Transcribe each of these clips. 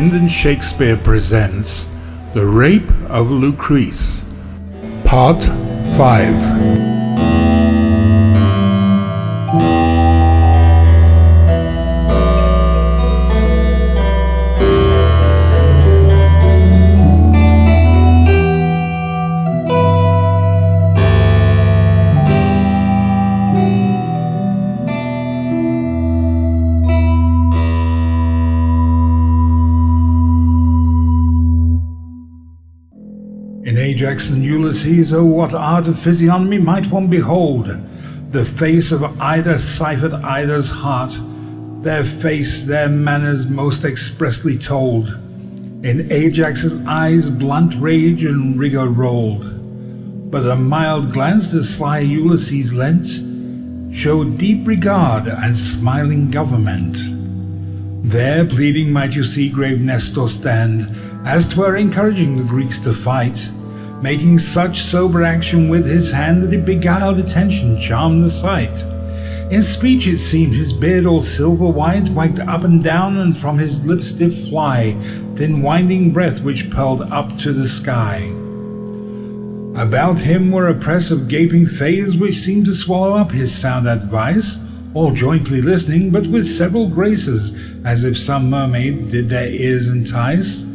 The Pendant Shakespeare presents The Rape of Lucrece, Part 5. Ulysses, oh, what art of physiognomy might one behold! The face of either ciphered either's heart, their face, their manners most expressly told. In Ajax's eyes, blunt rage and rigor rolled. But a mild glance the sly Ulysses lent showed deep regard and smiling government. There, pleading, might you see grave Nestor stand, as 'twere encouraging the Greeks to fight, making such sober action with his hand that it beguiled attention, charmed the sight. In speech it seemed his beard all silver white wagged up and down, and from his lips did fly thin winding breath which pearled up to the sky. About him were a press of gaping fays which seemed to swallow up his sound advice, all jointly listening, but with several graces, as if some mermaid did their ears entice.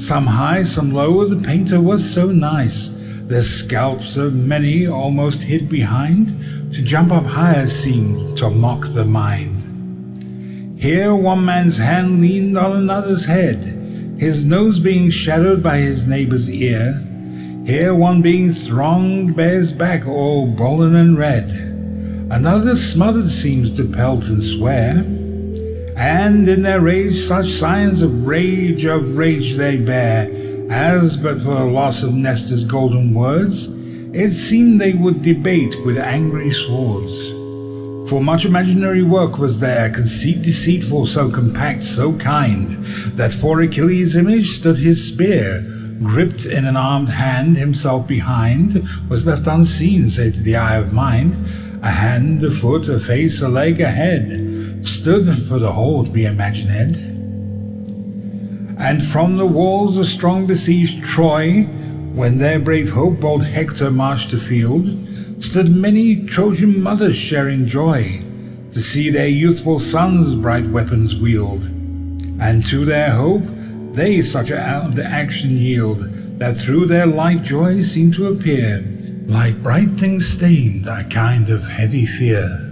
Some high, some low, the painter was so nice. The scalps of many almost hid behind, to jump up higher seemed to mock the mind. Here one man's hand leaned on another's head, his nose being shadowed by his neighbor's ear. Here one being thronged bears back all golden and red. Another smothered seems to pelt and swear and in their rage such signs of rage of rage they bear, as but for the loss of Nestor's golden words, it seemed they would debate with angry swords. For much imaginary work was there, conceit deceitful, so compact, so kind, that for Achilles' image stood his spear, gripped in an armed hand, himself behind, was left unseen save to the eye of mind, a hand, a foot, a face, a leg, a head, stood for the whole to be imagined. And from the walls of strong besieged Troy, when their brave hope bold Hector marched to field, stood many Trojan mothers sharing joy to see their youthful sons bright weapons wield. And to their hope they such a action yield that through their light joy seemed to appear like bright things stained a kind of heavy fear.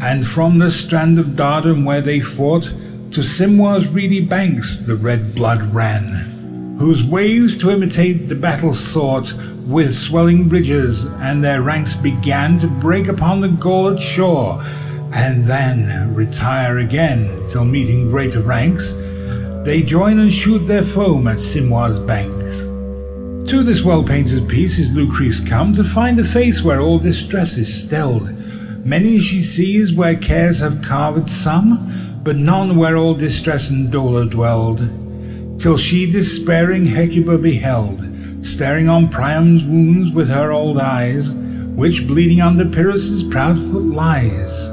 And from the strand of Dardan where they fought, to Simois' reedy banks the red blood ran, whose waves to imitate the battle sought with swelling bridges, and their ranks began to break upon the Gaulish shore, and then retire again till meeting greater ranks, they join and shoot their foam at Simois' banks. To this well painted piece is Lucrece come to find a face where all distress is stilled Many she sees where cares have carved some, but none where all distress and dolour dwelled. Till she despairing Hecuba beheld, staring on Priam's wounds with her old eyes, which bleeding under Pyrrhus's proud foot lies.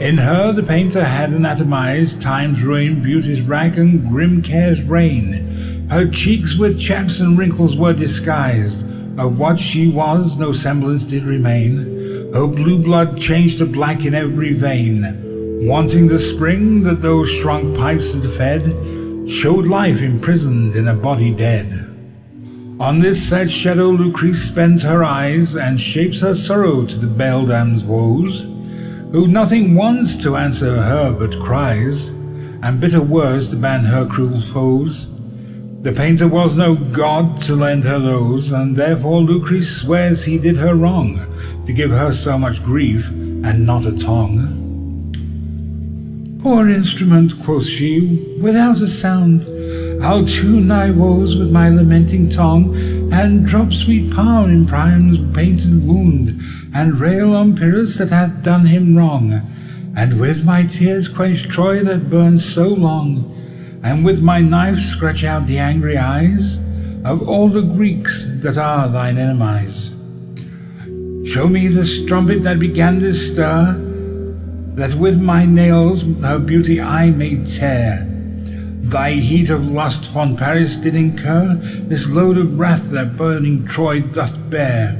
In her the painter had anatomized time's ruin, beauty's rack, and grim care's reign. Her cheeks with chaps and wrinkles were disguised, of what she was no semblance did remain. Her blue blood changed to black in every vein, wanting the spring that those shrunk pipes had fed, showed life imprisoned in a body dead. On this sad shadow Lucrece spends her eyes, and shapes her sorrow to the beldame's woes, who nothing wants to answer her but cries, and bitter words to ban her cruel foes. The painter was no god to lend her those, and therefore Lucrece swears he did her wrong, to give her so much grief and not a tongue. Poor instrument, quoth she, without a sound, I'll tune thy woes with my lamenting tongue, and drop sweet palm in Priam's painted wound, and rail on Pyrrhus that hath done him wrong, and with my tears quench Troy that burns so long, and with my knife scratch out the angry eyes of all the Greeks that are thine enemies. Show me the strumpet that began this stir, that with my nails her beauty I may tear. Thy heat of lust fond Paris did incur, this load of wrath that burning Troy doth bear.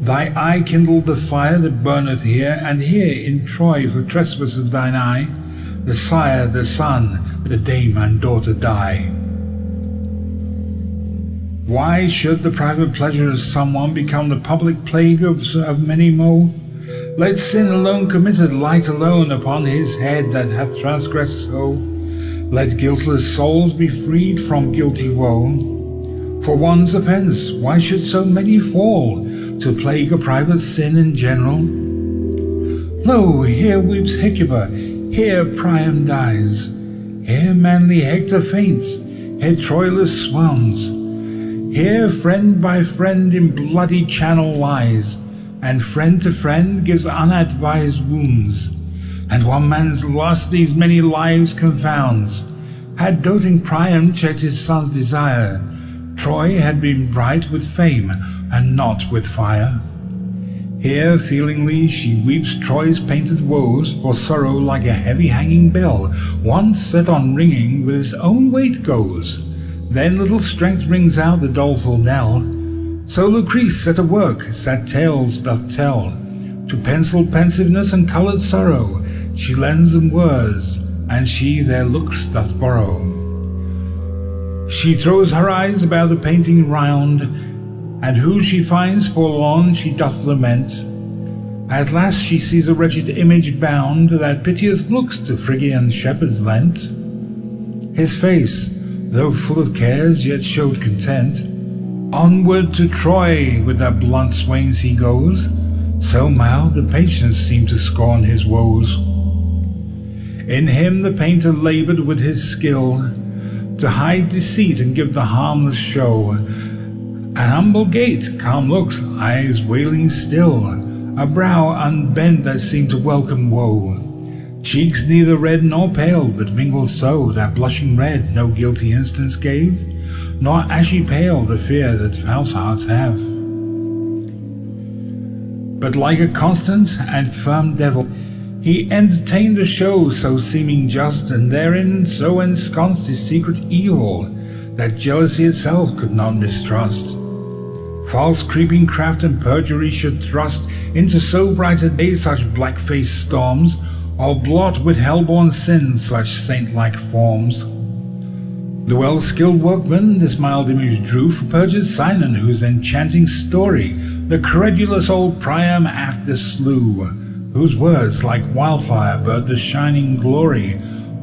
Thy eye kindled the fire that burneth here, and here in Troy for trespass of thine eye, the sire, the son, the dame and daughter die. Why should the private pleasure of someone become the public plague of, of many more? Let sin alone committed light alone upon his head that hath transgressed so. Let guiltless souls be freed from guilty woe. For one's offence, why should so many fall to plague a private sin in general? Lo, here weeps Hecuba, here Priam dies, here manly Hector faints, here Troilus swoons, here friend by friend in bloody channel lies and friend to friend gives unadvised wounds, and one man's loss these many lives confounds. Had doting Priam checked his son's desire, Troy had been bright with fame and not with fire. Here, feelingly, she weeps Troy's painted woes, for sorrow, like a heavy hanging bell, once set on ringing, with its own weight goes. Then little strength rings out the doleful knell, so Lucrece set a work, sad tales doth tell. To pencil pensiveness and coloured sorrow, she lends them words, and she their looks doth borrow. She throws her eyes about the painting round, and who she finds forlorn she doth lament. At last she sees a wretched image bound that piteous looks to Phrygian shepherds lent. His face, though full of cares, yet showed content. Onward to Troy with that blunt swains he goes, so mild the patience seemed to scorn his woes. In him the painter labored with his skill to hide deceit and give the harmless show. An humble gait, calm looks, eyes wailing still, a brow unbent that seemed to welcome woe. Cheeks neither red nor pale, but mingled so that blushing red no guilty instance gave nor ashy pale the fear that false hearts have. But like a constant and firm devil, he entertained a show so seeming just, and therein so ensconced his secret evil that jealousy itself could not mistrust. False creeping craft and perjury should thrust into so bright a day such black-faced storms, or blot with hell-born sin such saint-like forms. The well skilled workman this mild image drew for purchased Sinon, whose enchanting story the credulous old Priam after slew, whose words like wildfire burnt the shining glory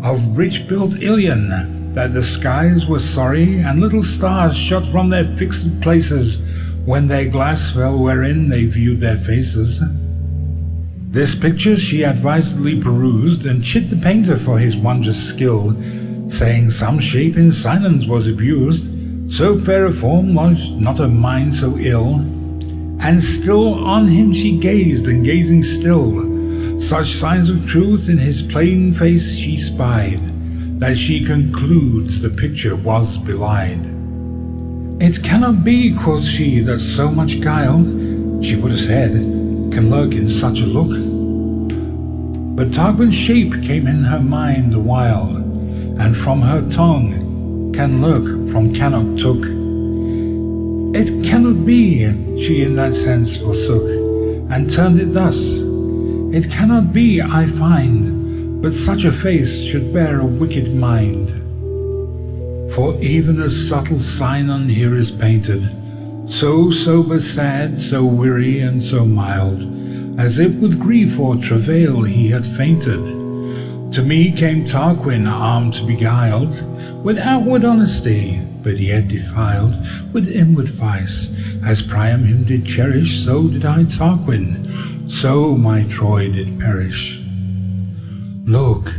of rich built Ilion, that the skies were sorry and little stars shot from their fixed places when their glass fell wherein they viewed their faces. This picture she advisedly perused and chid the painter for his wondrous skill saying some shape in silence was abused, so fair a form was not a mind so ill. And still on him she gazed, and gazing still, such signs of truth in his plain face she spied, that she concludes the picture was belied. It cannot be, quoth she, that so much guile, she put his head, can lurk in such a look. But Tarquin's shape came in her mind the while, and from her tongue can lurk from cannot took. It cannot be, she in that sense forsook, and turned it thus. It cannot be, I find, but such a face should bear a wicked mind. For even a subtle Sinon here is painted, so sober sad, so weary and so mild, as if with grief or travail he had fainted to me came Tarquin armed beguiled, with outward honesty, but yet defiled with inward vice. As Priam him did cherish, so did I Tarquin, so my Troy did perish. Look,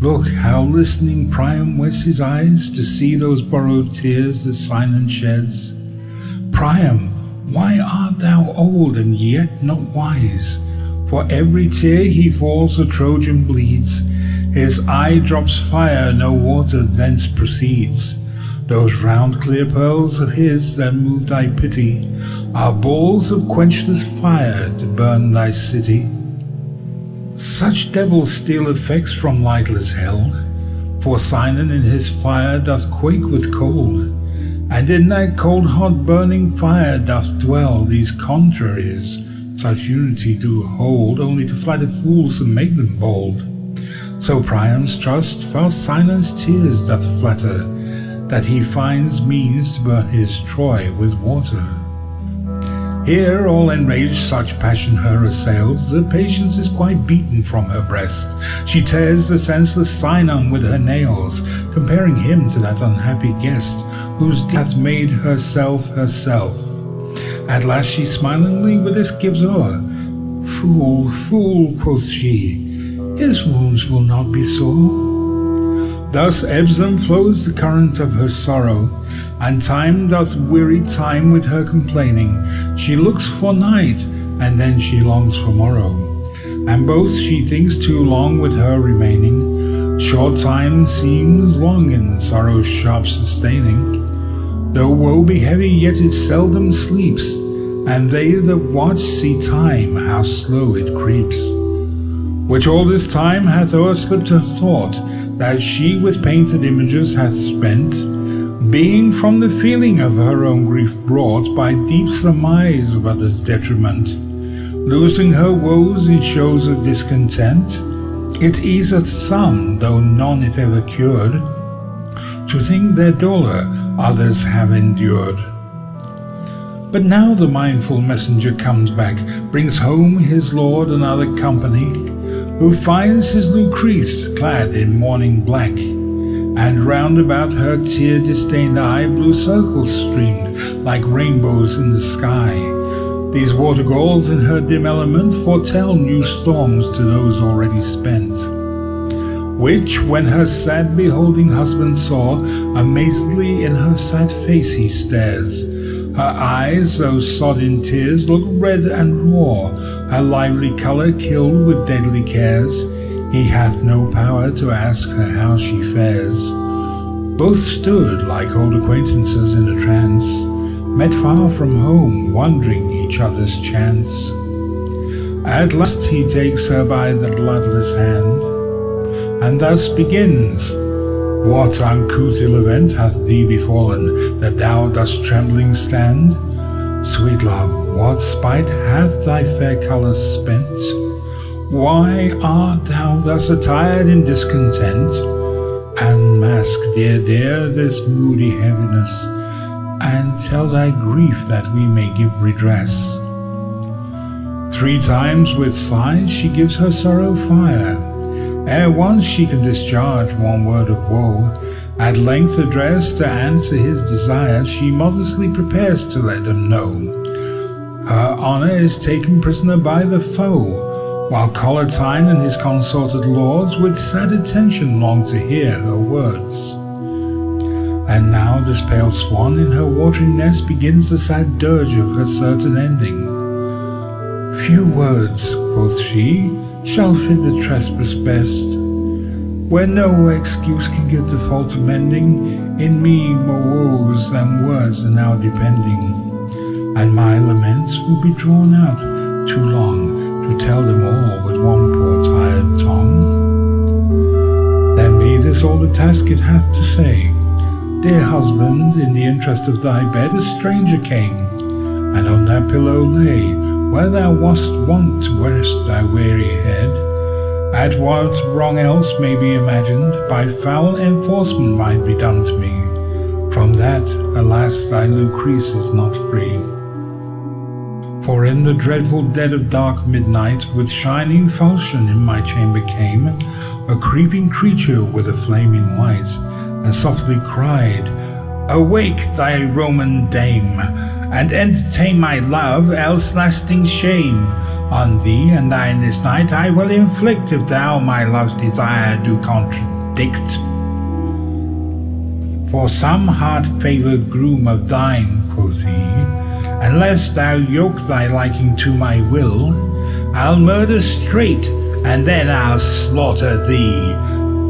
look how listening Priam wets his eyes to see those borrowed tears that Sinon sheds. Priam, why art thou old and yet not wise? For every tear he falls a Trojan bleeds, his eye drops fire, no water thence proceeds. Those round clear pearls of his that move thy pity are balls of quenchless fire to burn thy city. Such devil steal effects from lightless hell, For Sinon in his fire doth quake with cold, and in that cold hot burning fire doth dwell these contraries. Such unity do hold only to flatter fools and make them bold. So Priam's trust false Sinon's tears doth flatter, that he finds means to burn his Troy with water. Here, all enraged, such passion her assails, the patience is quite beaten from her breast. She tears the senseless Sinon with her nails, comparing him to that unhappy guest, whose death made herself herself. At last she smilingly with this gives o'er. Fool, fool, quoth she, his wounds will not be sore. Thus ebbs and flows the current of her sorrow, and time doth weary time with her complaining. She looks for night, and then she longs for morrow. And both she thinks too long with her remaining. Short time seems long in sorrow's sharp sustaining. Though woe be heavy, yet it seldom sleeps, and they that watch see time, how slow it creeps. Which all this time hath o'erslipped her thought, that she with painted images hath spent, being from the feeling of her own grief brought by deep surmise of others' detriment, losing her woes in shows of discontent, it easeth some, though none it ever cured, to think their dolor others have endured. But now the mindful messenger comes back, brings home his lord and other company, who finds his Lucrece clad in mourning black, and round about her tear distained eye blue circles streamed like rainbows in the sky. These water gulls in her dim element foretell new storms to those already spent. Which, when her sad beholding husband saw, amazedly in her sad face he stares. Her eyes, though sod in tears, look red and raw, her lively colour killed with deadly cares. He hath no power to ask her how she fares. Both stood like old acquaintances in a trance, met far from home, wondering each other's chance. At last he takes her by the bloodless hand, and thus begins. What uncouth ill event hath thee befallen, that thou dost trembling stand? Sweet love, what spite hath thy fair colours spent? Why art thou thus attired in discontent? And mask, dear, dear, this moody heaviness, and tell thy grief that we may give redress. Three times with sighs she gives her sorrow fire, ere once she can discharge one word of woe. At length addressed to answer his desire, she modestly prepares to let them know. Her honor is taken prisoner by the foe, while Collatine and his consorted lords with sad attention long to hear her words. And now this pale swan in her watery nest begins the sad dirge of her certain ending. Few words, quoth she, shall fit the trespass best. Where no excuse can give the fault amending, in me more woes than words are now depending, and my laments will be drawn out too long to tell them all with one poor tired tongue. Then be this all the task it hath to say. Dear husband, in the interest of thy bed a stranger came, and on thy pillow lay, where thou wast wont to rest thy weary head. At what wrong else may be imagined by foul enforcement might be done to me. From that, alas, thy Lucrece is not free. For in the dreadful dead of dark midnight, with shining falchion in my chamber came a creeping creature with a flaming light, and softly cried, Awake, thy Roman dame, and entertain my love, else lasting shame on thee and thine this night I will inflict if thou my love's desire do contradict. For some hard favoured groom of thine, quoth he, unless thou yoke thy liking to my will, I'll murder straight, and then I'll slaughter thee,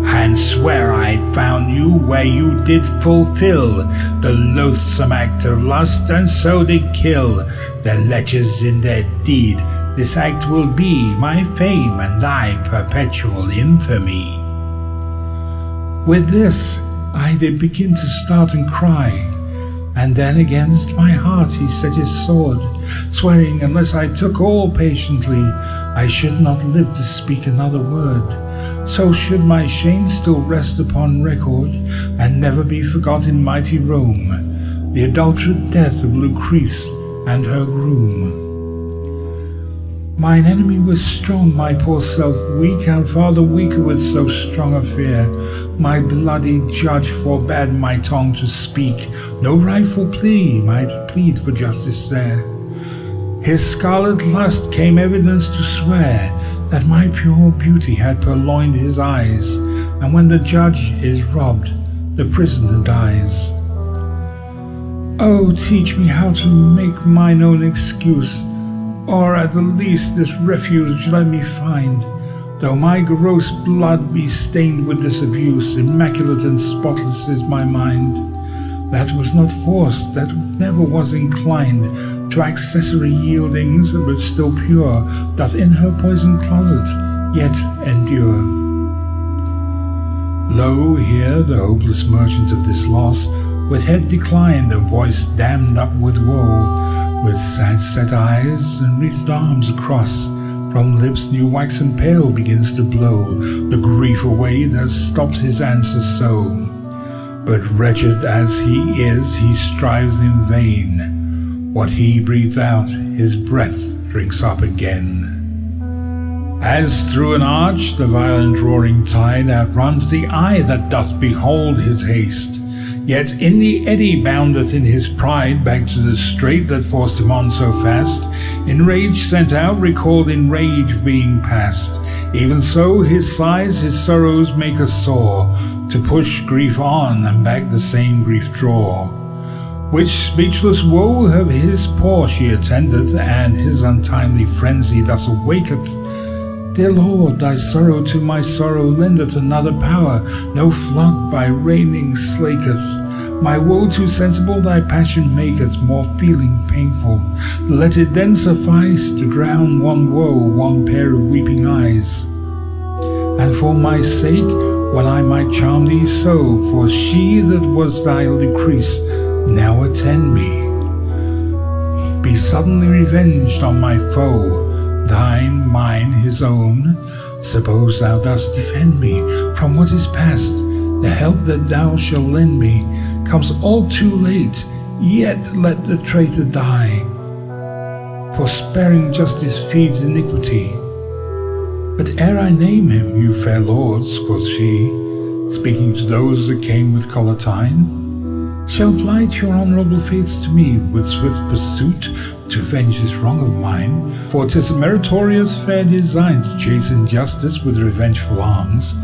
and swear I found you where you did fulfill the loathsome act of lust, and so did kill the lechers in their deed. This act will be my fame and thy perpetual infamy. With this, I did begin to start and cry. And then against my heart he set his sword, swearing unless I took all patiently, I should not live to speak another word. So should my shame still rest upon record, and never be forgot in mighty Rome, the adulterate death of Lucrece and her groom. Mine enemy was strong, my poor self weak, and far the weaker with so strong a fear. My bloody judge forbade my tongue to speak, no rightful plea might plead for justice there. His scarlet lust came evidence to swear that my pure beauty had purloined his eyes, and when the judge is robbed, the prisoner dies. Oh, teach me how to make mine own excuse or at the least this refuge let me find. Though my gross blood be stained with this abuse, immaculate and spotless is my mind. That was not forced, that never was inclined to accessory yieldings, but still pure, doth in her poisoned closet yet endure. Lo, here the hopeless merchant of this loss, with head declined and voice damned up with woe, with sad set eyes and wreathed arms across, from lips new waxen pale begins to blow the grief away that stops his answer so. But wretched as he is, he strives in vain. What he breathes out, his breath drinks up again. As through an arch the violent roaring tide outruns the eye that doth behold his haste, Yet in the eddy boundeth in his pride back to the strait that forced him on so fast. In rage sent out, recalled in rage being past. Even so his sighs, his sorrows make us sore, to push grief on and back the same grief draw. Which speechless woe of his poor she attendeth, and his untimely frenzy thus awaketh. Dear Lord, thy sorrow to my sorrow lendeth another power, no flood by raining slaketh. My woe too sensible thy passion maketh, more feeling painful. Let it then suffice to drown one woe, one pair of weeping eyes. And for my sake, when I might charm thee so, for she that was thy Lucrece, now attend me. Be suddenly revenged on my foe, thine, mine, his own. Suppose thou dost defend me from what is past, the help that thou shalt lend me comes all too late, yet let the traitor die. For sparing justice feeds iniquity. But ere I name him, you fair lords, quoth she, speaking to those that came with Collatine, shall plight your honourable faiths to me with swift pursuit to avenge this wrong of mine, for 'tis a meritorious fair design to chase injustice with revengeful arms.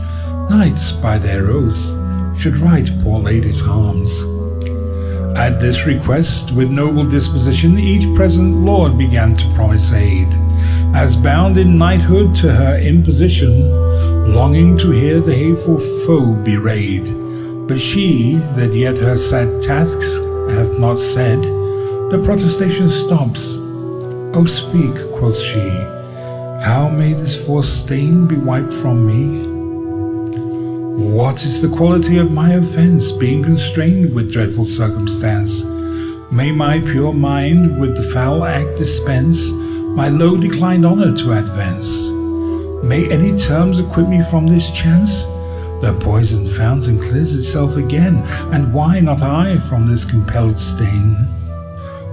Knights, by their oaths, should right poor ladies' harms. At this request, with noble disposition, each present lord began to promise aid, as bound in knighthood to her imposition, longing to hear the hateful foe berayed. But she, that yet her sad tasks hath not said, the protestation stops. O speak, quoth she, how may this forced stain be wiped from me? What is the quality of my offence, being constrained with dreadful circumstance? May my pure mind with the foul act dispense, my low declined honour to advance? May any terms acquit me from this chance? The poisoned fountain clears itself again, and why not I from this compelled stain?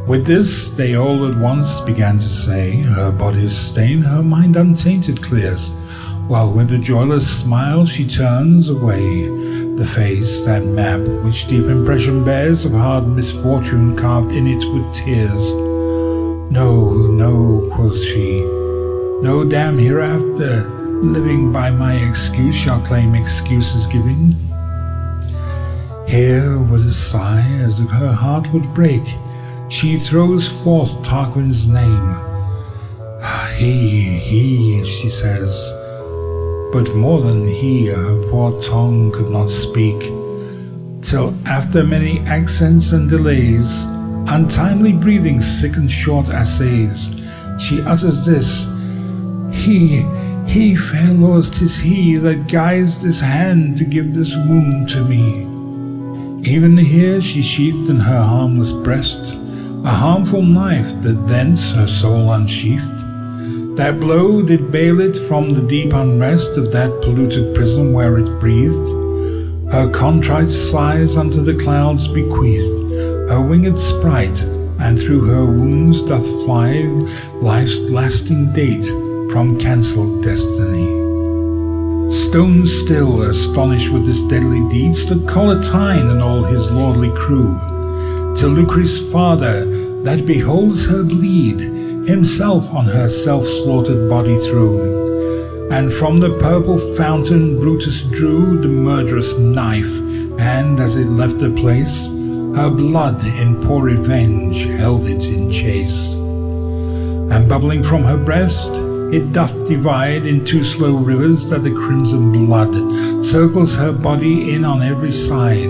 With this, they all at once began to say, Her body's stain, her mind untainted clears, while with a joyless smile she turns away the face, that map which deep impression bears of hard misfortune carved in it with tears. No, no, quoth she, no damn hereafter, living by my excuse shall claim excuses giving. Here, with a sigh, as if her heart would break, she throws forth Tarquin's name. He, he, she says, but more than he, her poor tongue could not speak, till after many accents and delays, untimely breathing, sick and short assays, she utters this, He, He, fair lords, 'tis he that guides this hand to give this wound to me. Even here she sheathed in her harmless breast a harmful knife that thence her soul unsheathed. That blow did bail it from the deep unrest of that polluted prison where it breathed. Her contrite sighs unto the clouds bequeathed, her winged sprite, and through her wounds doth fly life's lasting date from cancelled destiny. Stone still, astonished with this deadly deed, stood Collatine and all his lordly crew, till Lucrece' father, that beholds her bleed, himself on her self-slaughtered body threw. And from the purple fountain Brutus drew the murderous knife, and as it left the place, her blood in poor revenge held it in chase. And bubbling from her breast, it doth divide in two slow rivers that the crimson blood circles her body in on every side,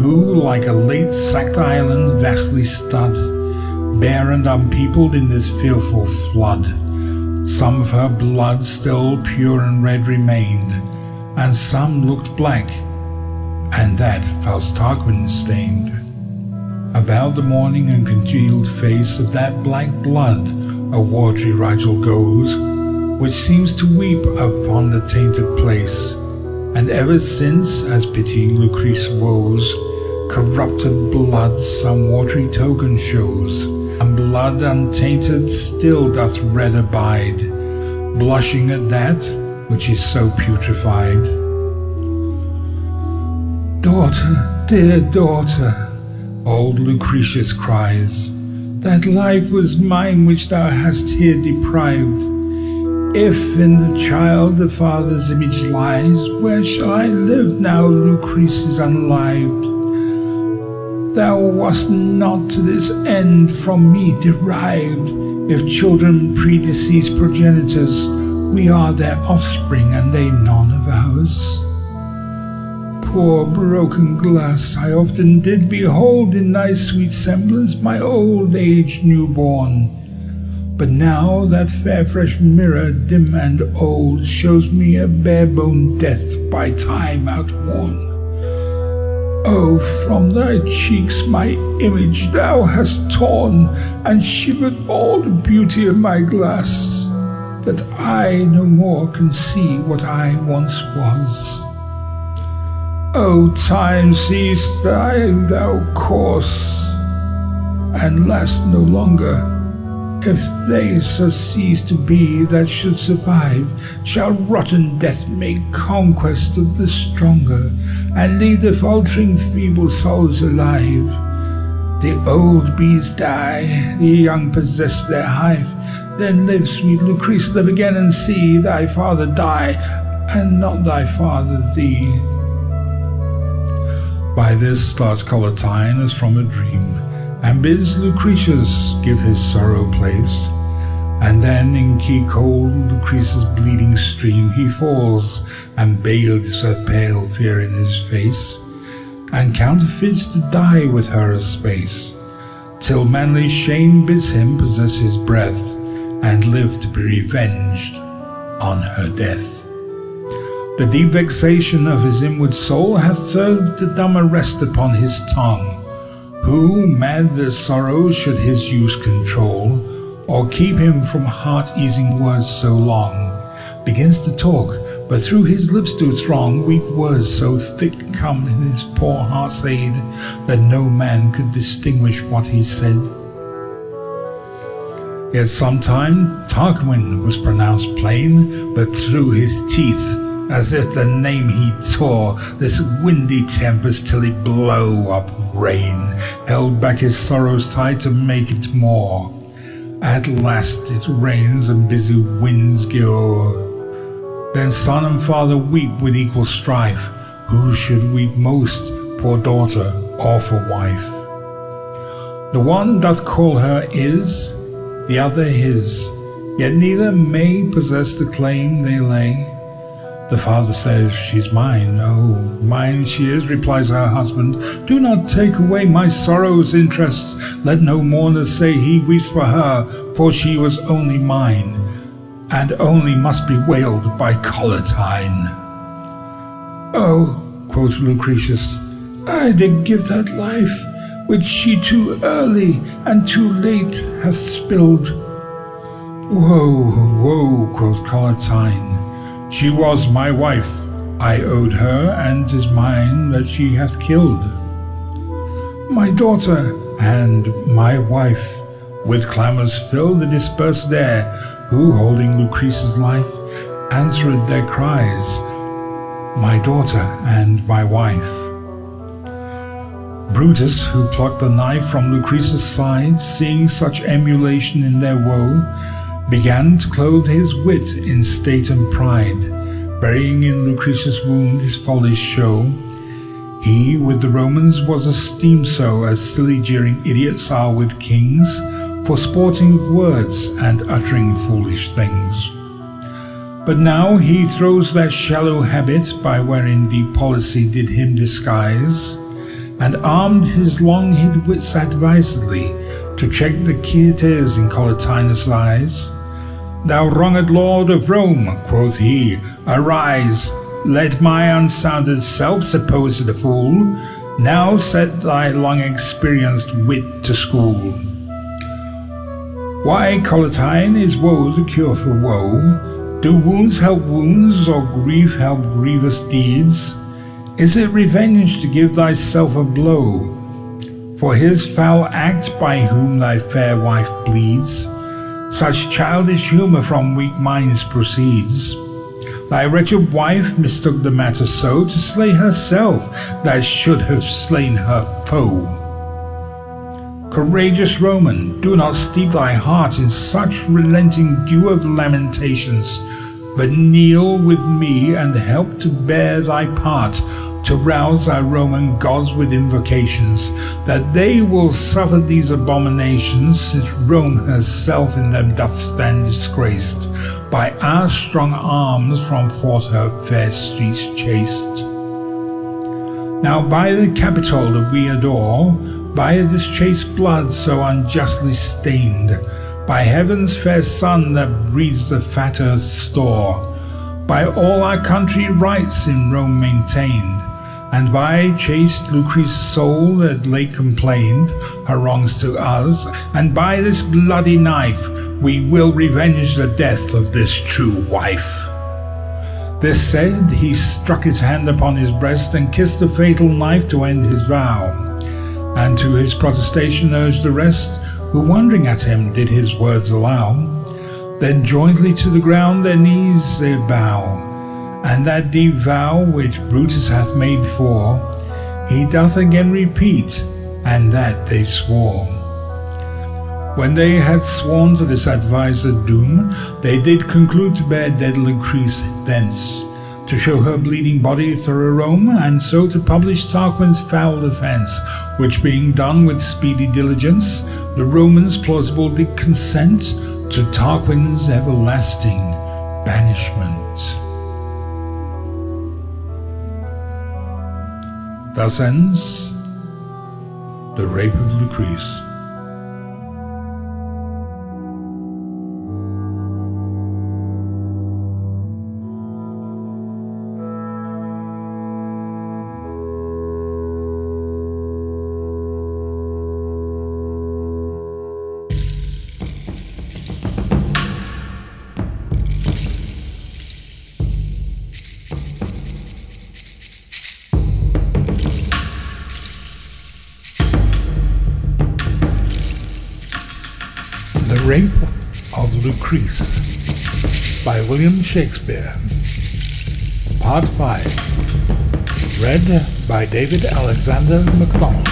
who, like a late sacked island vastly stud, bare and unpeopled in this fearful flood, some of her blood still pure and red remained, and some looked black, and that Faust Tarquin stained. About the morning and congealed face of that black blood, a watery rigol goes, which seems to weep upon the tainted place, and ever since, as pitying Lucrece woes, corrupted blood some watery token shows, and blood untainted still doth red abide, blushing at that which is so putrefied. Daughter, dear daughter, old Lucretius cries, that life was mine which thou hast here deprived. If in the child the father's image lies, where shall I live now Lucrece unlived? Thou wast not to this end from me derived. If children predeceased progenitors, we are their offspring and they none of ours poor broken glass, I often did behold in thy sweet semblance my old age newborn. But now that fair fresh mirror, dim and old, shows me a bare bone death by time outworn. Oh, from thy cheeks my image thou hast torn, and shivered all the beauty of my glass, that I no more can see what I once was. O time, cease thy thou course, and last no longer. If they so cease to be that should survive, shall rotten death make conquest of the stronger, and leave the faltering feeble souls alive. The old bees die, the young possess their hive. Then live, sweet Lucrece, live again and see thy father die, and not thy father thee. By this starts Collatine as from a dream, and bids Lucretius give his sorrow place. And then in key cold Lucretius' bleeding stream he falls, and bathes her pale fear in his face, and counterfeits to die with her a space, till manly shame bids him possess his breath, and live to be revenged on her death. The deep vexation of his inward soul hath served to dumb arrest upon his tongue. Who, mad the sorrow, should his use control, or keep him from heart easing words so long, begins to talk, but through his lips do throng weak words so thick come in his poor heart's aid that no man could distinguish what he said. Yet sometime Tarquin was pronounced plain, but through his teeth as if the name he tore, this windy tempest till it blow up rain, held back his sorrow's tide to make it more. At last it rains and busy winds go. Then son and father weep with equal strife. Who should weep most, poor daughter or for wife? The one doth call her is, the other his, yet neither may possess the claim they lay. The father says, She's mine. Oh, mine she is, replies her husband. Do not take away my sorrow's interests. Let no mourner say he weeps for her, for she was only mine. and only must be wailed by Collatine. Oh, quoth Lucretius, I did give that life which she too early and too late hath spilled. Woe, woe, quoth Collatine, she was my wife. I owed her, and 'tis mine that she hath killed. My daughter and my wife, with clamours fill the dispersed air, who, holding Lucretius' life, answered their cries, My daughter and my wife. Brutus, who plucked the knife from Lucretius' side, seeing such emulation in their woe, began to clothe his wit in state and pride, burying in Lucretius' wound his follies show. He with the Romans was esteemed so, as silly jeering idiots are with kings, for sporting with words and uttering foolish things. But now he throws that shallow habit by wherein deep policy did him disguise and armed his long-hid wits advisedly to check the key tears in Collatinus' eyes. Thou wronged lord of Rome, quoth he, arise, let my unsounded self suppose the fool, now set thy long experienced wit to school. Why, Collatine, is woe the cure for woe? Do wounds help wounds, or grief help grievous deeds? Is it revenge to give thyself a blow for his foul act by whom thy fair wife bleeds? Such childish humour from weak minds proceeds. Thy wretched wife mistook the matter so to slay herself that should have slain her foe. Courageous Roman, do not steep thy heart in such relenting dew of lamentations but kneel with me and help to bear thy part, to rouse our Roman gods with invocations, that they will suffer these abominations, since Rome herself in them doth stand disgraced, by our strong arms from forth her fair streets chased. Now by the Capitol that we adore, by this chaste blood so unjustly stained, by heaven's fair sun that breeds the fat earth's store, by all our country rights in Rome maintained, and by chaste Lucretia's soul that late complained her wrongs to us, and by this bloody knife we will revenge the death of this true wife. This said, he struck his hand upon his breast and kissed the fatal knife to end his vow, and to his protestation urged the rest who wondering at him did his words allow. Then jointly to the ground their knees they bow, and that deep vow which Brutus hath made for, he doth again repeat, and that they swore. When they had sworn to this advised doom, they did conclude to bear dead Lucrece thence, to show her bleeding body through Rome, and so to publish Tarquin's foul offence, which being done with speedy diligence, the Romans plausible did consent to Tarquin's everlasting banishment. Thus ends the rape of Lucrece. Of Lucrece by William Shakespeare. Part 5. Read by David Alexander MacDonald.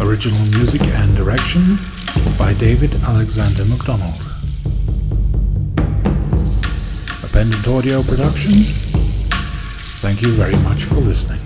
Original music and direction by David Alexander MacDonald. Appendant Audio Production. Thank you very much for listening.